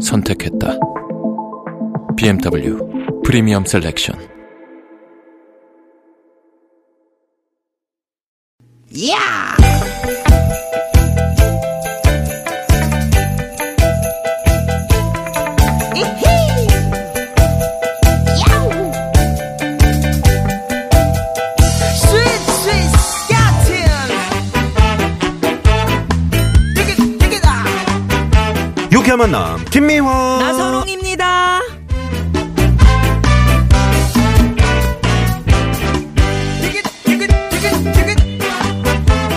선택했다. BMW 프리미엄 셀렉션. 야! 만남 김미화 나선홍입니다.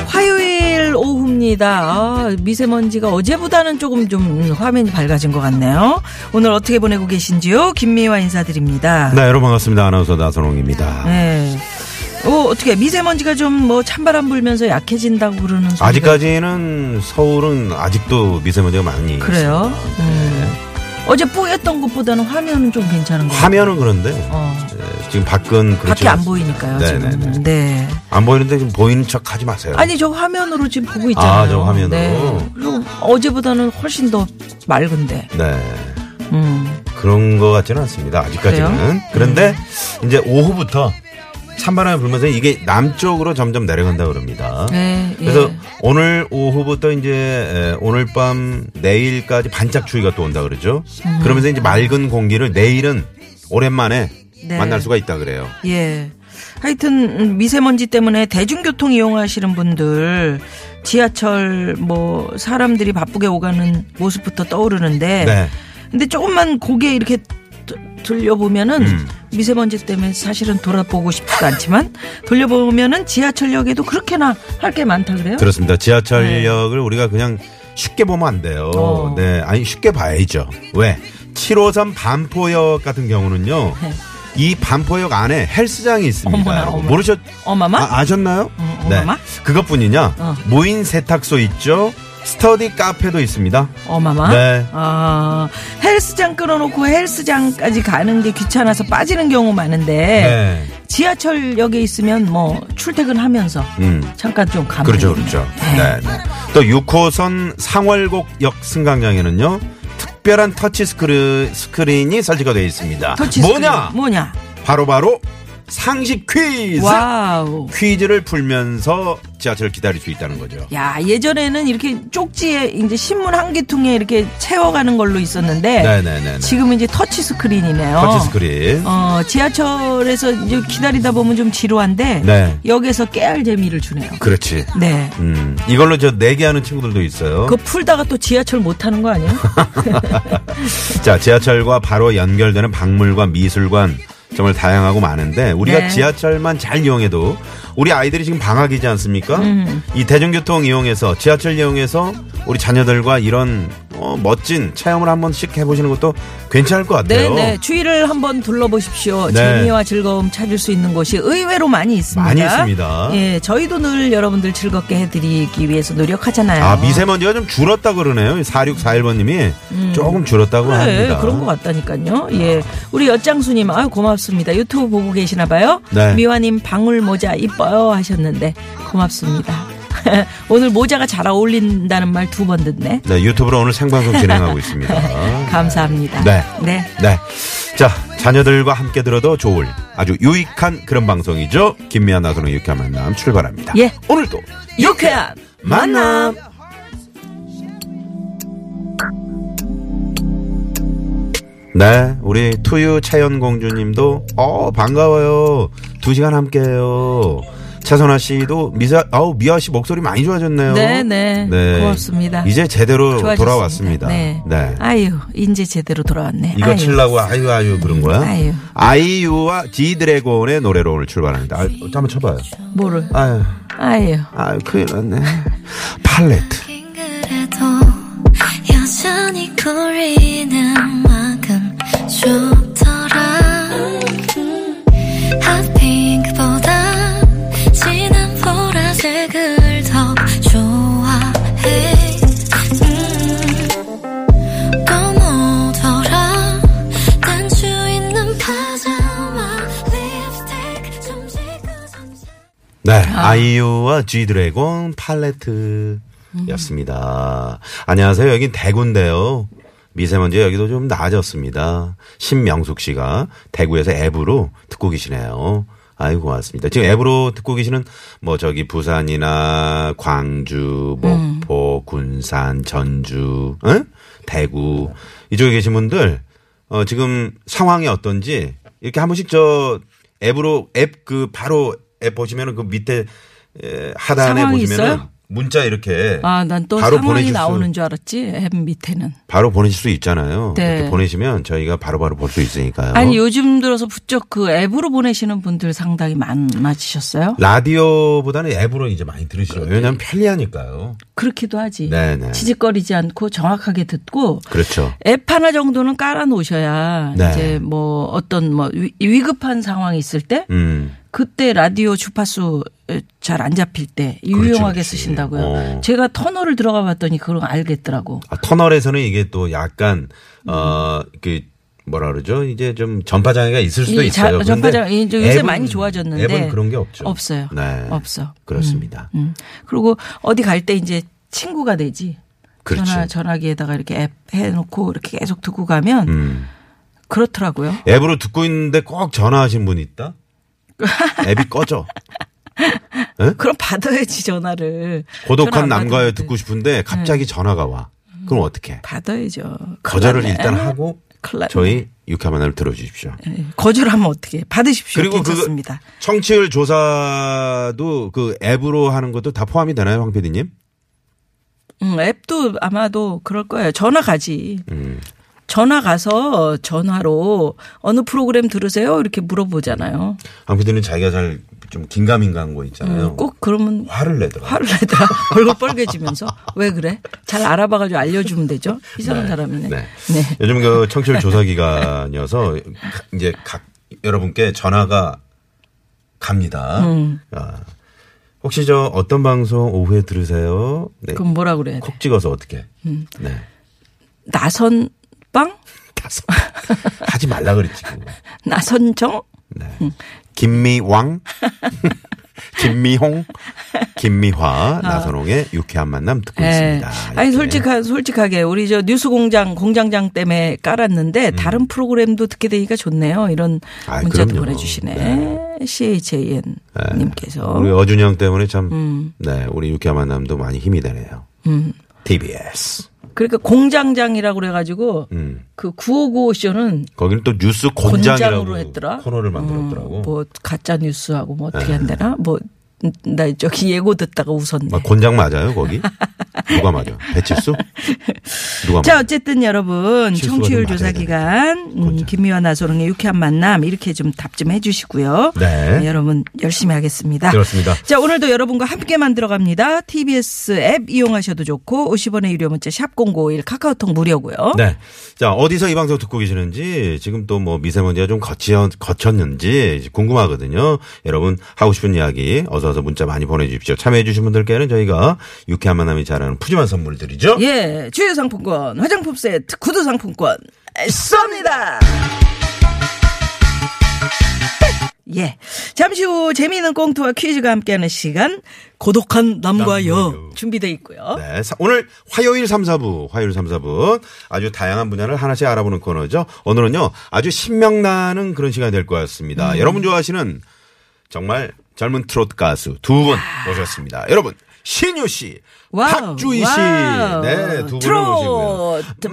화요일 오후입니다. 아, 미세먼지가 어제보다는 조금 좀 음, 화면이 밝아진 것 같네요. 오늘 어떻게 보내고 계신지요? 김미화 인사드립니다. 네 여러분 반갑습니다 아나운서 나선홍입니다 네. 어, 어떻게 미세먼지가 좀 뭐 찬바람 불면서 약해진다고 그러는 소리가 아직까지는 서울은 아직도 미세먼지가 많이 그래요? 있습니다. 음. 어제 뿌였던 것보다는 화면은 좀 괜찮은 것 같아요. 화면은 그런데 어. 예, 지금 밖은 그렇지 밖에 안 않습니다. 보이니까요, 네네네. 지금. 네. 안 보이는데 지금 보이는 척 하지 마세요 아니 저 화면으로 지금 보고 있잖아요. 아, 저 화면으로. 네. 그리고 어제보다는 훨씬 더 맑은데. 네 음. 그런 것 같지는 않습니다 아직까지는 그래요? 음. 그런데 이제 오후부터 찬바람이 불면서 이게 남쪽으로 점점 내려간다 그럽니다 네. 그래서 예. 오늘 오후부터 이제 에, 오늘 밤 내일까지 반짝 추위가 또 온다 그러죠. 음. 그러면서 이제 맑은 공기를 내일은 오랜만에 네. 만날 수가 있다 그래요. 예. 하여튼 음, 미세먼지 때문에 대중교통 이용하시는 분들 지하철 뭐 사람들이 바쁘게 오가는 모습부터 떠오르는데 네. 근데 조금만 고개 이렇게 드- 돌려보면은 음. 미세먼지 때문에 사실은 돌아보고 싶지도 않지만 돌려보면은 지하철역에도 그렇게나 할 게 많다 그래요? 그렇습니다. 지하철역을 우리가 그냥 쉽게 보면 안 돼요. 네. 어. 네. 아니 쉽게 봐야죠. 왜? 7호선 반포역 같은 경우는요. 네. 이 반포역 안에 헬스장이 있습니다. 어머나. 어머나. 모르셨 어마마? 아, 아셨나요? 어, 어마마? 그것뿐이냐? 어. 무인 세탁소 있죠. 스터디 카페도 있습니다. 어마마? 네. 아, 헬스장 끊어놓고 헬스장까지 가는 게 귀찮아서 빠지는 경우 많은데 네. 지하철역에 있으면 뭐 출퇴근하면서 음. 잠깐 좀 가면 그렇죠. 그렇죠. 네, 네. 또 6호선 상월곡역 승강장에는요, 특별한 터치 스크린, 스크린이 설치가 되어 있습니다. 터치 뭐냐? 스크린. 뭐냐? 바로바로 상식 퀴즈! 와우. 퀴즈를 풀면서 지하철을 기다릴 수 있다는 거죠. 야, 예전에는 이렇게 쪽지에 이제 신문 한 개통에 이렇게 채워가는 걸로 있었는데 네네네. 지금은 이제 터치 스크린이네요. 터치 스크린. 어, 지하철에서 이제 기다리다 보면 좀 지루한데 네. 역에서 깨알 재미를 주네요. 그렇지. 네. 음, 이걸로 저 내기 하는 친구들도 있어요. 그거 풀다가 또 지하철 못 타는 거 아니에요? 자, 지하철과 바로 연결되는 박물관, 미술관 정말 다양하고 많은데 우리가 네. 지하철만 잘 이용해도 우리 아이들이 지금 방학이지 않습니까? 음. 이 대중교통 이용해서 지하철 이용해서 우리 자녀들과 이런 어, 멋진 체험을 한 번씩 해보시는 것도 괜찮을 것 같아요. 네네. 주위를 한번 둘러보십시오. 네. 재미와 즐거움 찾을 수 있는 곳이 의외로 많이 있습니다. 많이 있습니다. 예, 저희도 늘 여러분들 즐겁게 해드리기 위해서 노력하잖아요. 아, 미세먼지가 좀 줄었다 그러네요. 4641번님이 조금 줄었다고 그래, 합니다. 음. 그런 것 같다니까요. 예. 우리 엿장수님, 아유, 고맙습니다. 유튜브 보고 계시나 봐요. 네. 미화님, 방울 모자 이뻐요 하셨는데, 고맙습니다. 오늘 모자가 잘 어울린다는 말 두 번 듣네. 네, 유튜브로 오늘 생방송 진행하고 있습니다. 감사합니다. 네. 네. 네. 자, 자녀들과 함께 들어도 좋을 아주 유익한 그런 방송이죠. 김미아 나선의 유쾌한 만남 출발합니다. 예. 오늘도 유쾌한 만남. 네, 우리 투유 차연 공주님도 어 반가워요. 두 시간 함께해요. 차선아 씨도 미사 아우 미아 씨 목소리 많이 좋아졌네요. 네, 네. 고맙습니다. 이제 제대로 좋아졌습니다. 돌아왔습니다. 네. 아유, 이제 제대로 돌아왔네. 이거 아유. 치려고 아유 아유 그런 거야? 아유. 아이유와 지드래곤의 노래로 오늘 출발합니다. 아, 한번 쳐봐요. 뭐를? 아유, 아유. 아유 큰일 났네. 팔레트. 여전히 거리는 좋더라 보라색을 더 좋아해 음, 또 뭐더라 단추 있는 파자마 립스틱 좀 지그서 네, 아이유와 G 드래곤 팔레트 였습니다. 안녕하세요. 여긴 대구인데요. 미세먼지 여기도 좀 나아졌습니다. 신명숙 씨가 대구에서 앱으로 듣고 계시네요. 아이고 고맙습니다. 지금 앱으로 듣고 계시는 뭐 저기 부산이나 광주, 목포, 군산, 전주, 응? 대구 이쪽에 계신 분들 어 지금 상황이 어떤지 이렇게 한 번씩 저 앱으로 앱 그 바로 앱 보시면은 그 밑에 에, 하단에 보시면은 있어요? 문자 이렇게 아, 난 또 바로 보내실 수- 나오는 줄 알았지. 앱 밑에는. 바로 보내실 수 있잖아요. 네. 이렇게 보내시면 저희가 바로바로 볼 수 있으니까요. 아니 요즘 들어서 부쩍 그 앱으로 보내시는 분들 상당히 많아지셨어요? 라디오보다는 앱으로 이제 많이 들으시죠. 왜냐하면 편리하니까요. 그렇기도 하지. 네네. 치직거리지 않고 정확하게 듣고 그렇죠. 앱 하나 정도는 깔아 놓으셔야 네. 이제 뭐 어떤 뭐 위- 위급한 상황이 있을 때 음. 그때 라디오 주파수 잘 안 잡힐 때 유용하게 그렇지. 쓰신다고요. 어. 제가 터널을 들어가 봤더니 그걸 알겠더라고. 아, 터널에서는 이게 또 약간 어그 뭐라 그러죠? 이제 좀 전파 장애가 있을 수도 이 자- 있어요. 근데 전파장 이제 요새 앱은- 많이 좋아졌는데 앱은 그런 게 없죠. 없어요. 네. 없어. 그렇습니다. 음. 그리고 어디 갈 때 이제 친구가 되지. 그렇지. 전화 전화기에다가 이렇게 앱 해놓고 이렇게 계속 듣고 가면 음. 그렇더라고요. 앱으로 듣고 있는데 꼭 전화하신 분 있다? 앱이 꺼져. 그럼 받아야지 전화를. 고독한 받았는데. 듣고 싶은데 갑자기 전화가 와. 그럼 어떻게? 받아야죠. 거절을. 일단 하고. 저희 유쾌한 만남을 들어주십시오. 예, 거절하면 어떻게? 받으십시오. 그리고 그 괜찮습니다. 청취율 조사도 그 앱으로 하는 것도 다 포함이 되나요, 황 PD님? 음, 앱도 아마도 그럴 거예요. 전화 가지. 음. 전화 가서 전화로 어느 프로그램 들으세요? 이렇게 물어보잖아요. 황 PD는 자기가 잘 좀 긴가민가한 거 있잖아요. 음, 꼭 그러면 화를 내더라. 화를 내더라. 얼굴 빨개지면서. 왜 그래? 잘 알아봐가지고 알려주면 되죠. 이상한 사람이네. 네. 네. 요즘 그 청취율 조사 기간이어서 이제 각 여러분께 전화가 갑니다. 음. 아, 혹시 저 어떤 방송 오후에 들으세요? 네. 그럼 뭐라 그래야 돼? 콕 찍어서 어떻게? 음. 네. 나선 빵? 다섯. 하지 말라 그랬지. 그거. 나선정? 네. 음. 김미왕, 김미홍, 김미화, 나선홍의 유쾌한 만남 듣고 예. 있습니다. 아니 이렇게. 솔직하, 솔직하게 우리 저 뉴스 공장 공장장 때문에 깔았는데 다른 프로그램도 듣게 되니까 좋네요. 이런 음. 아이, 문자도 그럼요. 보내주시네. CHAN 님께서 우리 어준영 때문에 참, 음. 네, 우리 유쾌한 만남도 많이 힘이 되네요. TBS. 그러니까 공장장이라고 그래가지고 음. 그 9595 쇼는 거기는 또 뉴스 곤장으로 했더라. 코너를 만들었더라고. 음, 뭐 가짜 뉴스하고 뭐 어떻게 한대나 뭐 나 저기 예고 듣다가 웃었네. 막 곤장 맞아요, 거기? 누가 맞아? 배칠수? 누가 자, 맞아? 어쨌든 여러분 청취율 좀 조사 기간 음. 김미화 나소롱의 유쾌한 만남 이렇게 좀 답 좀 해주시고요. 네. 여러분 열심히 하겠습니다. 그렇습니다. 자, 오늘도 여러분과 함께 만들어 갑니다. TBS 앱 이용하셔도 좋고 50원의 유료 문자 샵 #051 카카오톡 무료고요. 네. 자, 어디서 이 방송 듣고 계시는지, 지금 또 뭐 미세먼지가 좀 거치, 거쳤는지 궁금하거든요. 여러분, 하고 싶은 이야기, 어서 어서 문자 많이 보내주십시오. 참여해주신 분들께는 저희가 유쾌한 만남이 잘하는 푸짐한 선물 드리죠. 예, 주요 상품권, 화장품 세트, 구두 상품권 쏩니다. 예. 잠시 후 재미있는 꽁트와 퀴즈가 함께하는 시간 고독한 남과 여. 준비돼 있고요. 네. 사- 오늘 화요일 3, 4부, 화요일 3, 4부 아주 다양한 분야를 하나씩 알아보는 코너죠. 오늘은요, 아주 신명나는 그런 시간이 될 것 같습니다. 여러분 좋아하시는 정말 젊은 트로트 가수 두 분 모셨습니다. 여러분, 신유 씨, 와우, 박주희 씨. 네, 두 분을 모시고요. 트로트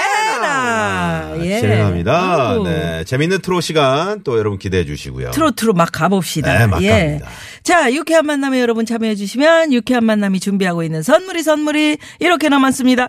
마카레나. 예. 진행합니다. 아이고. 네. 재밌는 트롯 시간 또 여러분 기대해 주시고요. 트로트로 막 가봅시다. 네, 막 예. 갑니다. 자, 유쾌한 만남에 여러분 참여해 주시면 유쾌한 만남이 준비하고 있는 선물이 선물이 이렇게 남았습니다.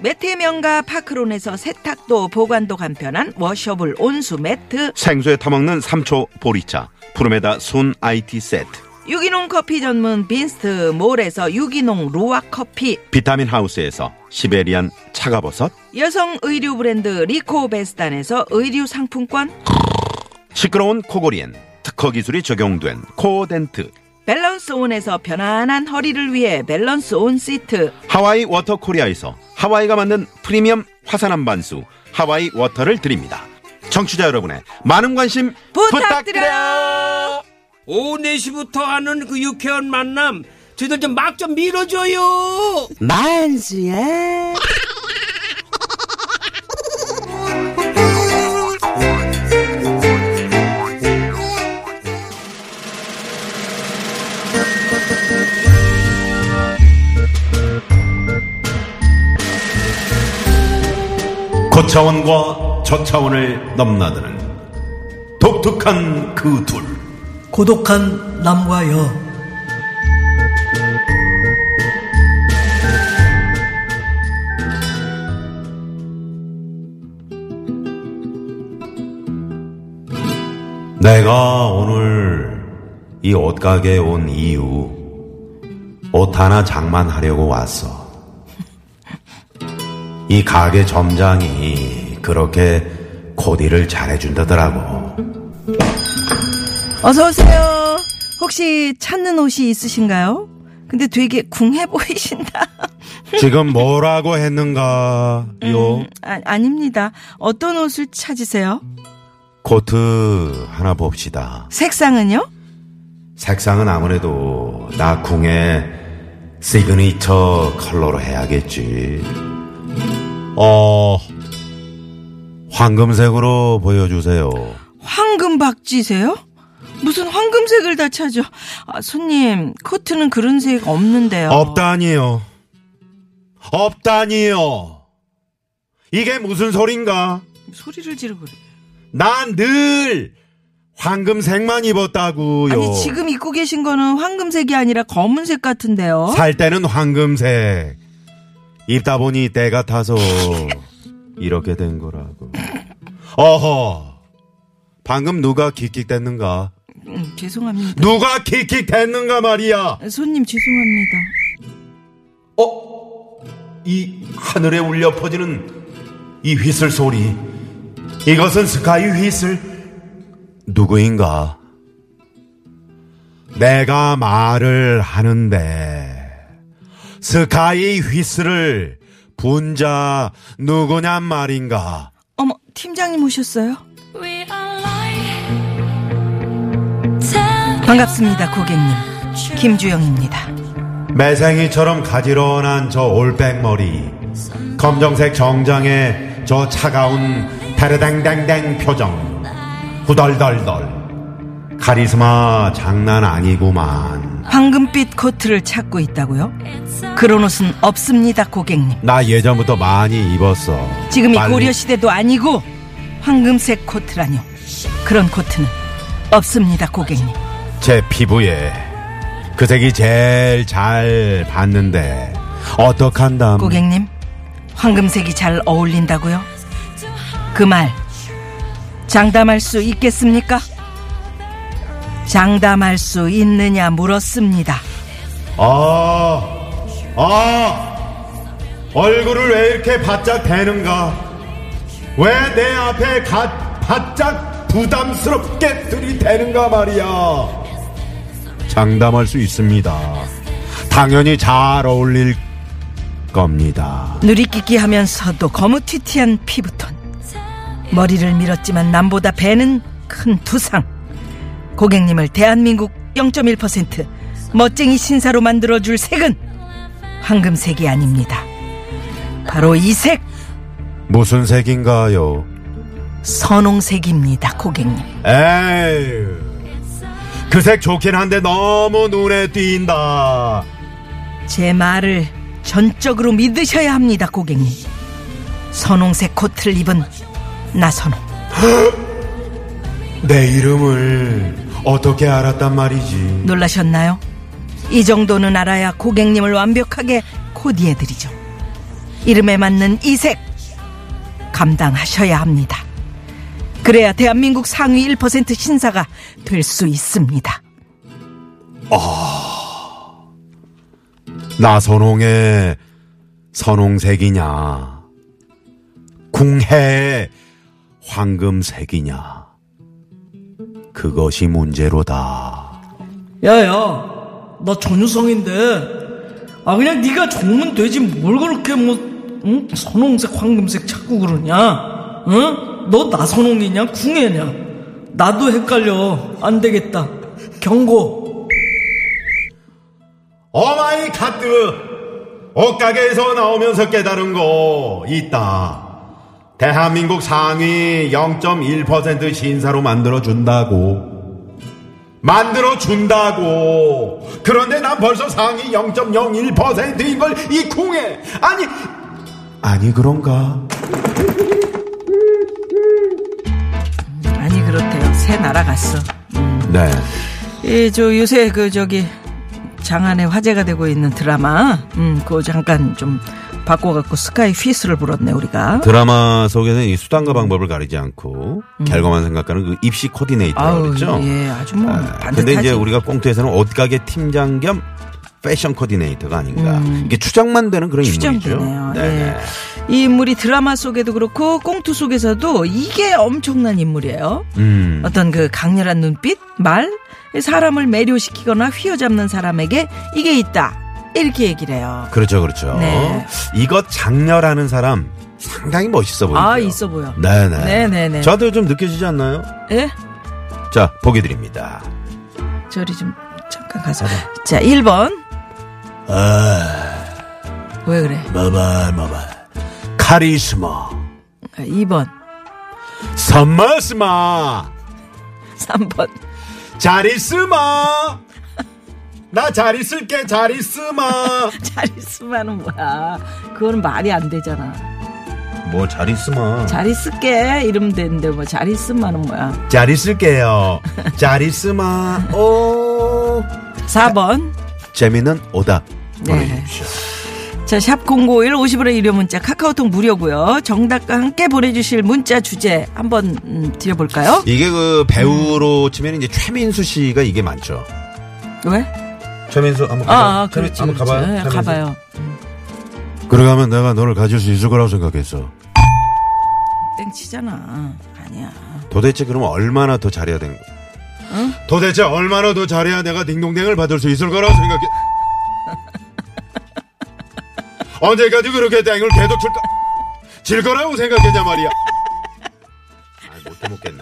매트 명가 파크론에서 세탁도 보관도 간편한 washable 온수 매트. 생수에 타먹는 삼초 보리차 푸르메다 순 티 세트. 유기농 커피 전문 빈스트 몰에서 유기농 루아 커피. 비타민 하우스에서 시베리안 차가버섯. 여성 의류 브랜드 리코 베스탄에서 의류 상품권. 시끄러운 코골이엔 특허 기술이 적용된 코덴트 밸런스 온에서 편안한 허리를 위해 밸런스 온 시트. 하와이 워터 코리아에서 하와이가 만든 프리미엄 화산 암반수 하와이 워터를 드립니다. 청취자 여러분의 많은 관심 부탁드려요. 부탁드려요. 오후 4시부터 하는 그 유쾌한 만남 저희들 좀 막좀 밀어줘요. 만수야 고차원과 저차원을 넘나드는 독특한 그 둘. 고독한 남과 여 내가 오늘 이 옷가게에 온 이유, 옷 하나 장만하려고 왔어. 이 가게 점장이 그렇게 코디를 잘해준다더라고. 어서 오세요. 혹시 찾는 옷이 있으신가요? 근데 되게 궁해 보이신다. 지금 뭐라고 했는가요? 아, 아닙니다. 어떤 옷을 찾으세요? 코트 하나 봅시다. 색상은요? 색상은 아무래도 나 궁의 시그니처 컬러로 해야겠지. 어, 황금색으로 보여주세요. 황금 박쥐세요? 무슨 황금색을 다 찾아? 아, 손님, 코트는 그런 색 없는데요. 없다니요. 없다니요. 이게 무슨 소린가? 소리를 지르고 그래. 난 늘 황금색만 입었다고요. 아니, 지금 입고 계신 거는 황금색이 아니라 검은색 같은데요. 살 때는 황금색. 입다 보니 때가 타서 이렇게 된 거라고. 어허. 방금 누가 킥킥댔는가? 음, 죄송합니다. 누가 킥킥댔는가 말이야. 손님, 죄송합니다. 어? 이 하늘에 울려 퍼지는 이 휘슬 소리. 이것은 스카이 휘슬. 누구인가? 내가 말을 하는데 스카이 휘슬을 분자 누구냔 말인가? 어머, 팀장님 오셨어요? 반갑습니다, 고객님. 김주영입니다. 매생이처럼 가지런한 저 올백머리, 검정색 정장에 저 차가운 다르댕댕댕 표정, 후덜덜덜. 카리스마 장난 아니구만. 황금빛 코트를 찾고 있다고요? 그런 옷은 없습니다, 고객님. 나 예전부터 많이 입었어. 지금이 빨리- 고려시대도 아니고 황금색 코트라뇨. 그런 코트는 없습니다, 고객님. 제 피부에 그 색이 제일 잘 봤는데 어떡한담? 고객님, 황금색이 잘 어울린다고요? 그 말 장담할 수 있겠습니까? 장담할 수 있느냐 물었습니다. 아, 아, 얼굴을 왜 이렇게 바짝 대는가? 왜 내 앞에 가, 바짝 부담스럽게 들이대는가 말이야? 장담할 수 있습니다. 당연히 잘 어울릴 겁니다. 누리끼기 하면서도 거무튀튀한 피부톤. 머리를 밀었지만 남보다 배는 큰 두상. 고객님을 대한민국 0.1% 멋쟁이 신사로 만들어줄 색은 황금색이 아닙니다. 바로 이 색, 무슨 색인가요? 선홍색입니다, 고객님. 에이, 그색 좋긴 한데 너무 눈에 띈다. 제 말을 전적으로 믿으셔야 합니다, 고객님. 선홍색 코트를 입은 나선홍. 내 이름을 어떻게 알았단 말이지? 놀라셨나요? 이 정도는 알아야 고객님을 완벽하게 코디해드리죠. 이름에 맞는 이색 감당하셔야 합니다. 그래야 대한민국 상위 1% 신사가 될 수 있습니다. 나선홍의 선홍색이냐? 궁해 황금색이냐? 그것이 문제로다. 야야, 나 전유성인데. 아 그냥 네가 좋으면 되지 뭘 그렇게 뭐 응? 선홍색, 황금색 자꾸 그러냐? 응? 너 나선홍이냐? 궁예냐? 나도 헷갈려. 안 되겠다. 경고. 어마이 카드 옷가게에서 나오면서 깨달은 거 있다. 대한민국 상위 0.1% 신사로 만들어 준다고. 만들어 준다고. 그런데 난 벌써 상위 0.01%인 걸이 궁에 아니 아니 그런가? 아니 그렇대요. 새 날아갔어. 네. 이저 요새 그 저기 장안에 화제가 되고 있는 드라마, 음, 그거 잠깐 좀 바꿔갖고 스카이 휘슬을 불었네 우리가. 드라마 속에는 이 수단과 방법을 가리지 않고 결과만 생각하는 그 입시 코디네이터라고 그랬죠. 예, 아주 뭐 아, 반듯하지. 근데 이제 우리가 꽁트에서는 옷가게 팀장 겸 패션 코디네이터가 아닌가. 이게 추정만 되는 그런 인물이죠. 음. 네네. 예. 이 인물이 드라마 속에도 그렇고 꽁투 속에서도 이게 엄청난 인물이에요. 음. 어떤 그 강렬한 눈빛, 말, 사람을 매료시키거나 휘어잡는 사람에게 이게 있다. 이렇게 얘기를 해요. 그렇죠, 그렇죠. 네. 이것 장렬하는 사람 상당히 멋있어 보이죠. 아, 있어 보여. 네네. 네네네. 저한테 좀 느껴지지 않나요? 예? 자, 보기 드립니다. 저리 좀 잠깐 가서. 자, 1번. 왜 그래? 마발, 마발. 카리스마. 2번. 선마스마. 3번. 잘 있으마. 나 잘 있을게, 잘 있으마. 잘 있으면은 뭐야. 그거는 말이 안 되잖아. 뭐 잘 있으마. 잘 있을게. 이러면 되는데 뭐 잘 있으면은 뭐야. 잘 있을게요. 잘 있으마. 오. 4번. 재미는 오답 네. 자, 샵 051 50원의 유료 문자 카카오톡 무료고요. 정답과 함께 보내주실 문자 주제 한번 음, 드려볼까요? 이게 그 배우로 치면 이제 최민수 씨가 이게 많죠. 왜? 최민수 한번 아, 가봐요. 아 그렇지. 한번 그렇지. 가봐요. 네, 최민수. 가봐요. 그러가면 내가 너를 가질 수 있을 거라고 생각했어. 땡치잖아. 아니야. 도대체 그러면 얼마나 더 잘해야 되는 거야? 응? 도대체 얼마나 더 잘해야 내가 딩동댕을 받을 수 있을 거라고 생각해? 언제까지 그렇게 땡을 계속 칠까? 질 거라고 생각했냐 말이야. 아, 못해 먹겠네.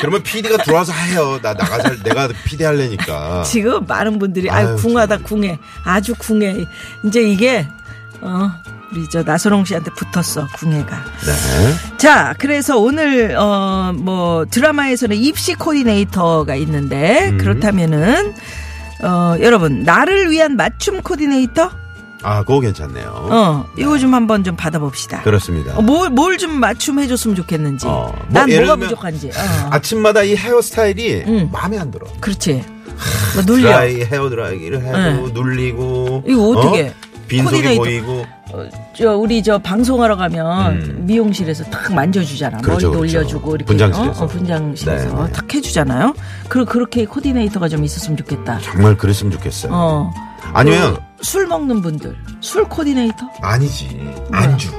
그러면 PD가 들어와서 해요. 나 나가서 내가 PD 할래니까. 지금 많은 분들이 아유, 아유, 궁하다 궁해. 아주 궁해. 이제 이게 어 우리 저 나선홍 씨한테 붙었어 궁해가. 네. 자, 그래서 오늘 어 뭐 드라마에서는 입시 코디네이터가 있는데 음. 그렇다면은 어 여러분 나를 위한 맞춤 코디네이터 아, 그거 괜찮네요. 어 이거 좀 한번 좀 받아봅시다. 그렇습니다. 뭘 뭘 좀 맞춤 해줬으면 좋겠는지. 어, 뭐 난 뭐가 부족한지. 어. 아침마다 이 헤어스타일이 음. 마음에 안 들어. 그렇지. 뭐 눌려. 드라이 헤어 드라이기를 해도 네. 눌리고 이거 어떻게? 어? 빈속이 코디네이터. 보이고 어, 저 우리 저 방송하러 가면 음. 미용실에서 탁 만져주잖아. 그렇죠, 머리 그렇죠. 올려주고 이렇게 분장실에서. 어, 어, 분장실에서 네, 네. 탁 해주잖아요. 그 그렇게 코디네이터가 좀 있었으면 좋겠다. 정말 그랬으면 좋겠어요. 어. 아니면 그 술 먹는 분들 술 코디네이터 아니지 안주.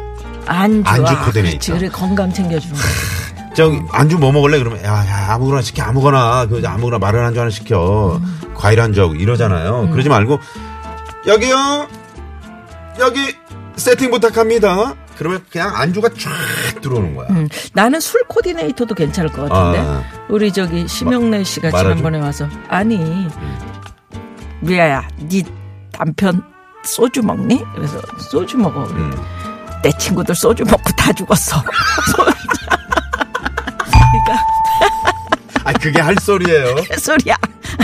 안주 안주 아, 코디네이터. 그렇지. 그래 건강 챙겨주는 거. 저기 안주 뭐 먹을래 그러면 야, 야 아무거나 시켜 아무거나 그 아무거나 마른 안주 하나 시켜 과일 안주 하고 이러잖아요. 그러지 말고 여기요 여기 세팅 부탁합니다. 그러면 그냥 안주가 쫙 들어오는 거야. 음, 나는 술 코디네이터도 괜찮을 것 같은데 아. 우리 저기 심영래 씨가 말아줘. 지난번에 와서 아니 미아야 네 남편 소주 먹니? 그래서 소주 먹어. 음. 내 친구들 소주 먹고 다 죽었어. 그러니까 아 그게 할 소리예요. 소리야.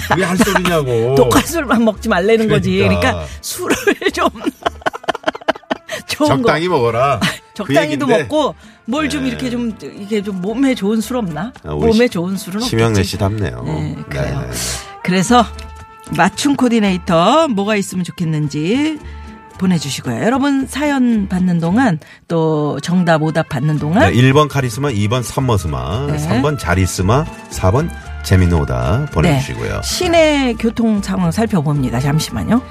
그게 할 소리냐고. 독한 술만 먹지 말라는 거지. 그러니까. 그러니까 술을 좀 적당히 거. 먹어라. 그 적당히도 얘긴데 먹고 뭘좀 네. 이렇게 좀 이게 좀 몸에 좋은 술 없나? 아, 몸에 시- 좋은 술은 없겠지. 심영래 씨 답네요. 네, 그래요. 네, 네. 그래서 맞춤 코디네이터 뭐가 있으면 좋겠는지 보내주시고요. 여러분 사연 받는 동안 또 정답 오답 받는 동안 네, 1번 카리스마, 2번 선머스마, 네. 3번 자리스마, 4번 재밌는 오다 보내주시고요. 네, 시내 교통 상황 살펴봅니다. 잠시만요.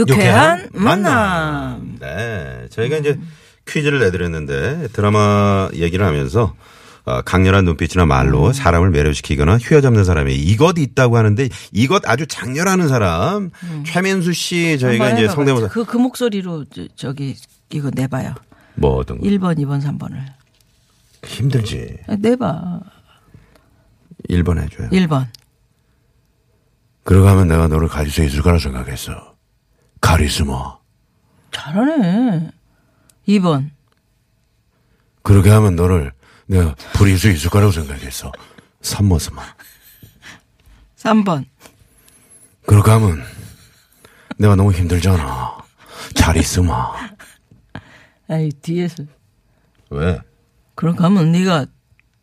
유쾌한 만남. 네. 저희가 이제 퀴즈를 내드렸는데 드라마 얘기를 하면서 어, 강렬한 눈빛이나 음. 말로 사람을 매료시키거나 휘어잡는 사람이 이것 있다고 하는데 이것 아주 장렬하는 사람 최민수 씨 저희가 음. 이제. 성대모사 그, 그 목소리로 저, 저기 이거 내봐요. 뭐 어떤 거 1번, 2번, 3번을. 힘들지 내봐. 1번 해줘요. 1번. 그러고 하면 내가 너를 가질 수 있을 거라 생각했어. 카리스마. 잘하네. 2번. 그렇게 하면 너를 내가 부릴 수 있을 거라고 생각했어. 선머스마. 3번. 그렇게 하면 내가 너무 힘들잖아. 잘 있으마. 아이, 뒤에서. 왜? 그렇게 하면 네가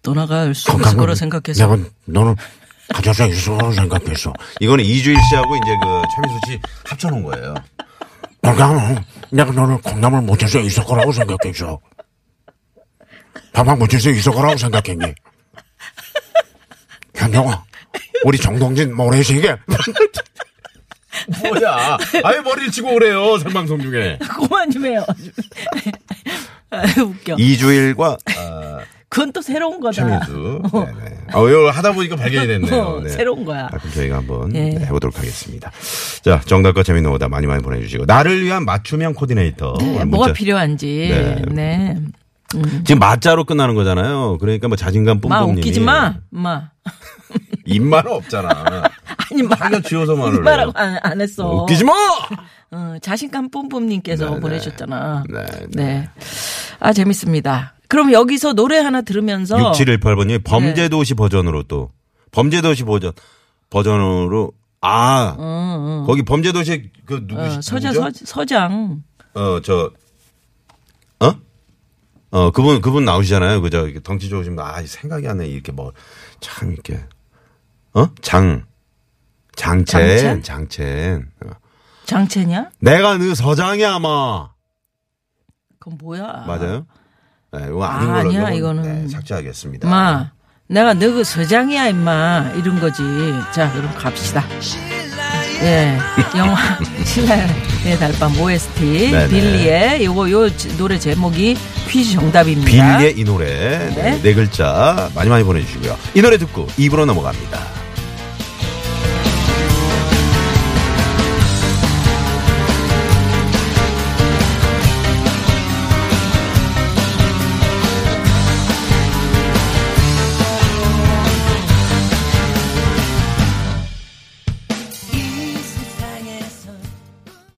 떠나갈 수 있을 거라 생각해서. 내가 너는 있을 거라고 생각했어. 이거는 이주일 씨하고 이제 그 최민수 씨 합쳐놓은 거예요. 하면 내가 너는 콩나물 수 있을 거라고 생각했어. 밥만 수 있을 거라고 생각했니? 현정아, 우리 정동진 모래시계. 뭐야? 아예 머리를 치고 오래요 생방송 중에. 그만 좀 해요. 아 웃겨. 이주일과 아, 그건 또 새로운 거다. 최민수. 네네. 아, 이거 하다 보니까 발견이 됐네요. 어, 네. 새로운 거야. 아, 그럼 저희가 한번 예. 네, 해보도록 하겠습니다. 자, 정답과 재밌는 오다 많이 많이 보내주시고 나를 위한 맞춤형 코디네이터. 네. 뭐가 필요한지. 네. 네. 지금 맞자로 끝나는 거잖아요. 그러니까 뭐 자신감 마 뿜뿜님이 웃기지 마. 마. 입만 없잖아. 아니 마. 자기가 지어서 말을 말하고. 안, 안 했어. 웃기지 마. 어, 자신감 뿜뿜님께서 네, 네. 보내셨잖아. 네, 네, 네. 아 재밌습니다. 그럼 여기서 노래 하나 들으면서 6718번님이 범죄도시 버전으로 또 범죄도시 버전 버전으로 아 거기 범죄도시 그 누구시 어, 서자? 서, 서장 어, 저, 어? 어, 그분, 그분 나오시잖아요. 그저, 덩치 좋으신 분. 아, 생각이 안 나. 이렇게 뭐, 참, 이렇게. 어? 장. 장첸. 장첸? 장첸. 어. 장채냐? 내가 너 서장이야, 아마. 그건 뭐야? 맞아요? 네, 이거 아닌 아, 걸로. 아니야, 이거는. 네, 삭제하겠습니다. 마, 내가 너그 서장이야 임마 이런 거지. 자, 그럼 갑시다. 예, 영화 신라의 달밤 OST 네네. 빌리의 요거 요 지- 노래 제목이 퀴즈 정답입니다. 빌리의 이 노래. 네. 네. 네 글자 많이 많이 보내주시고요. 이 노래 듣고 입으로 넘어갑니다.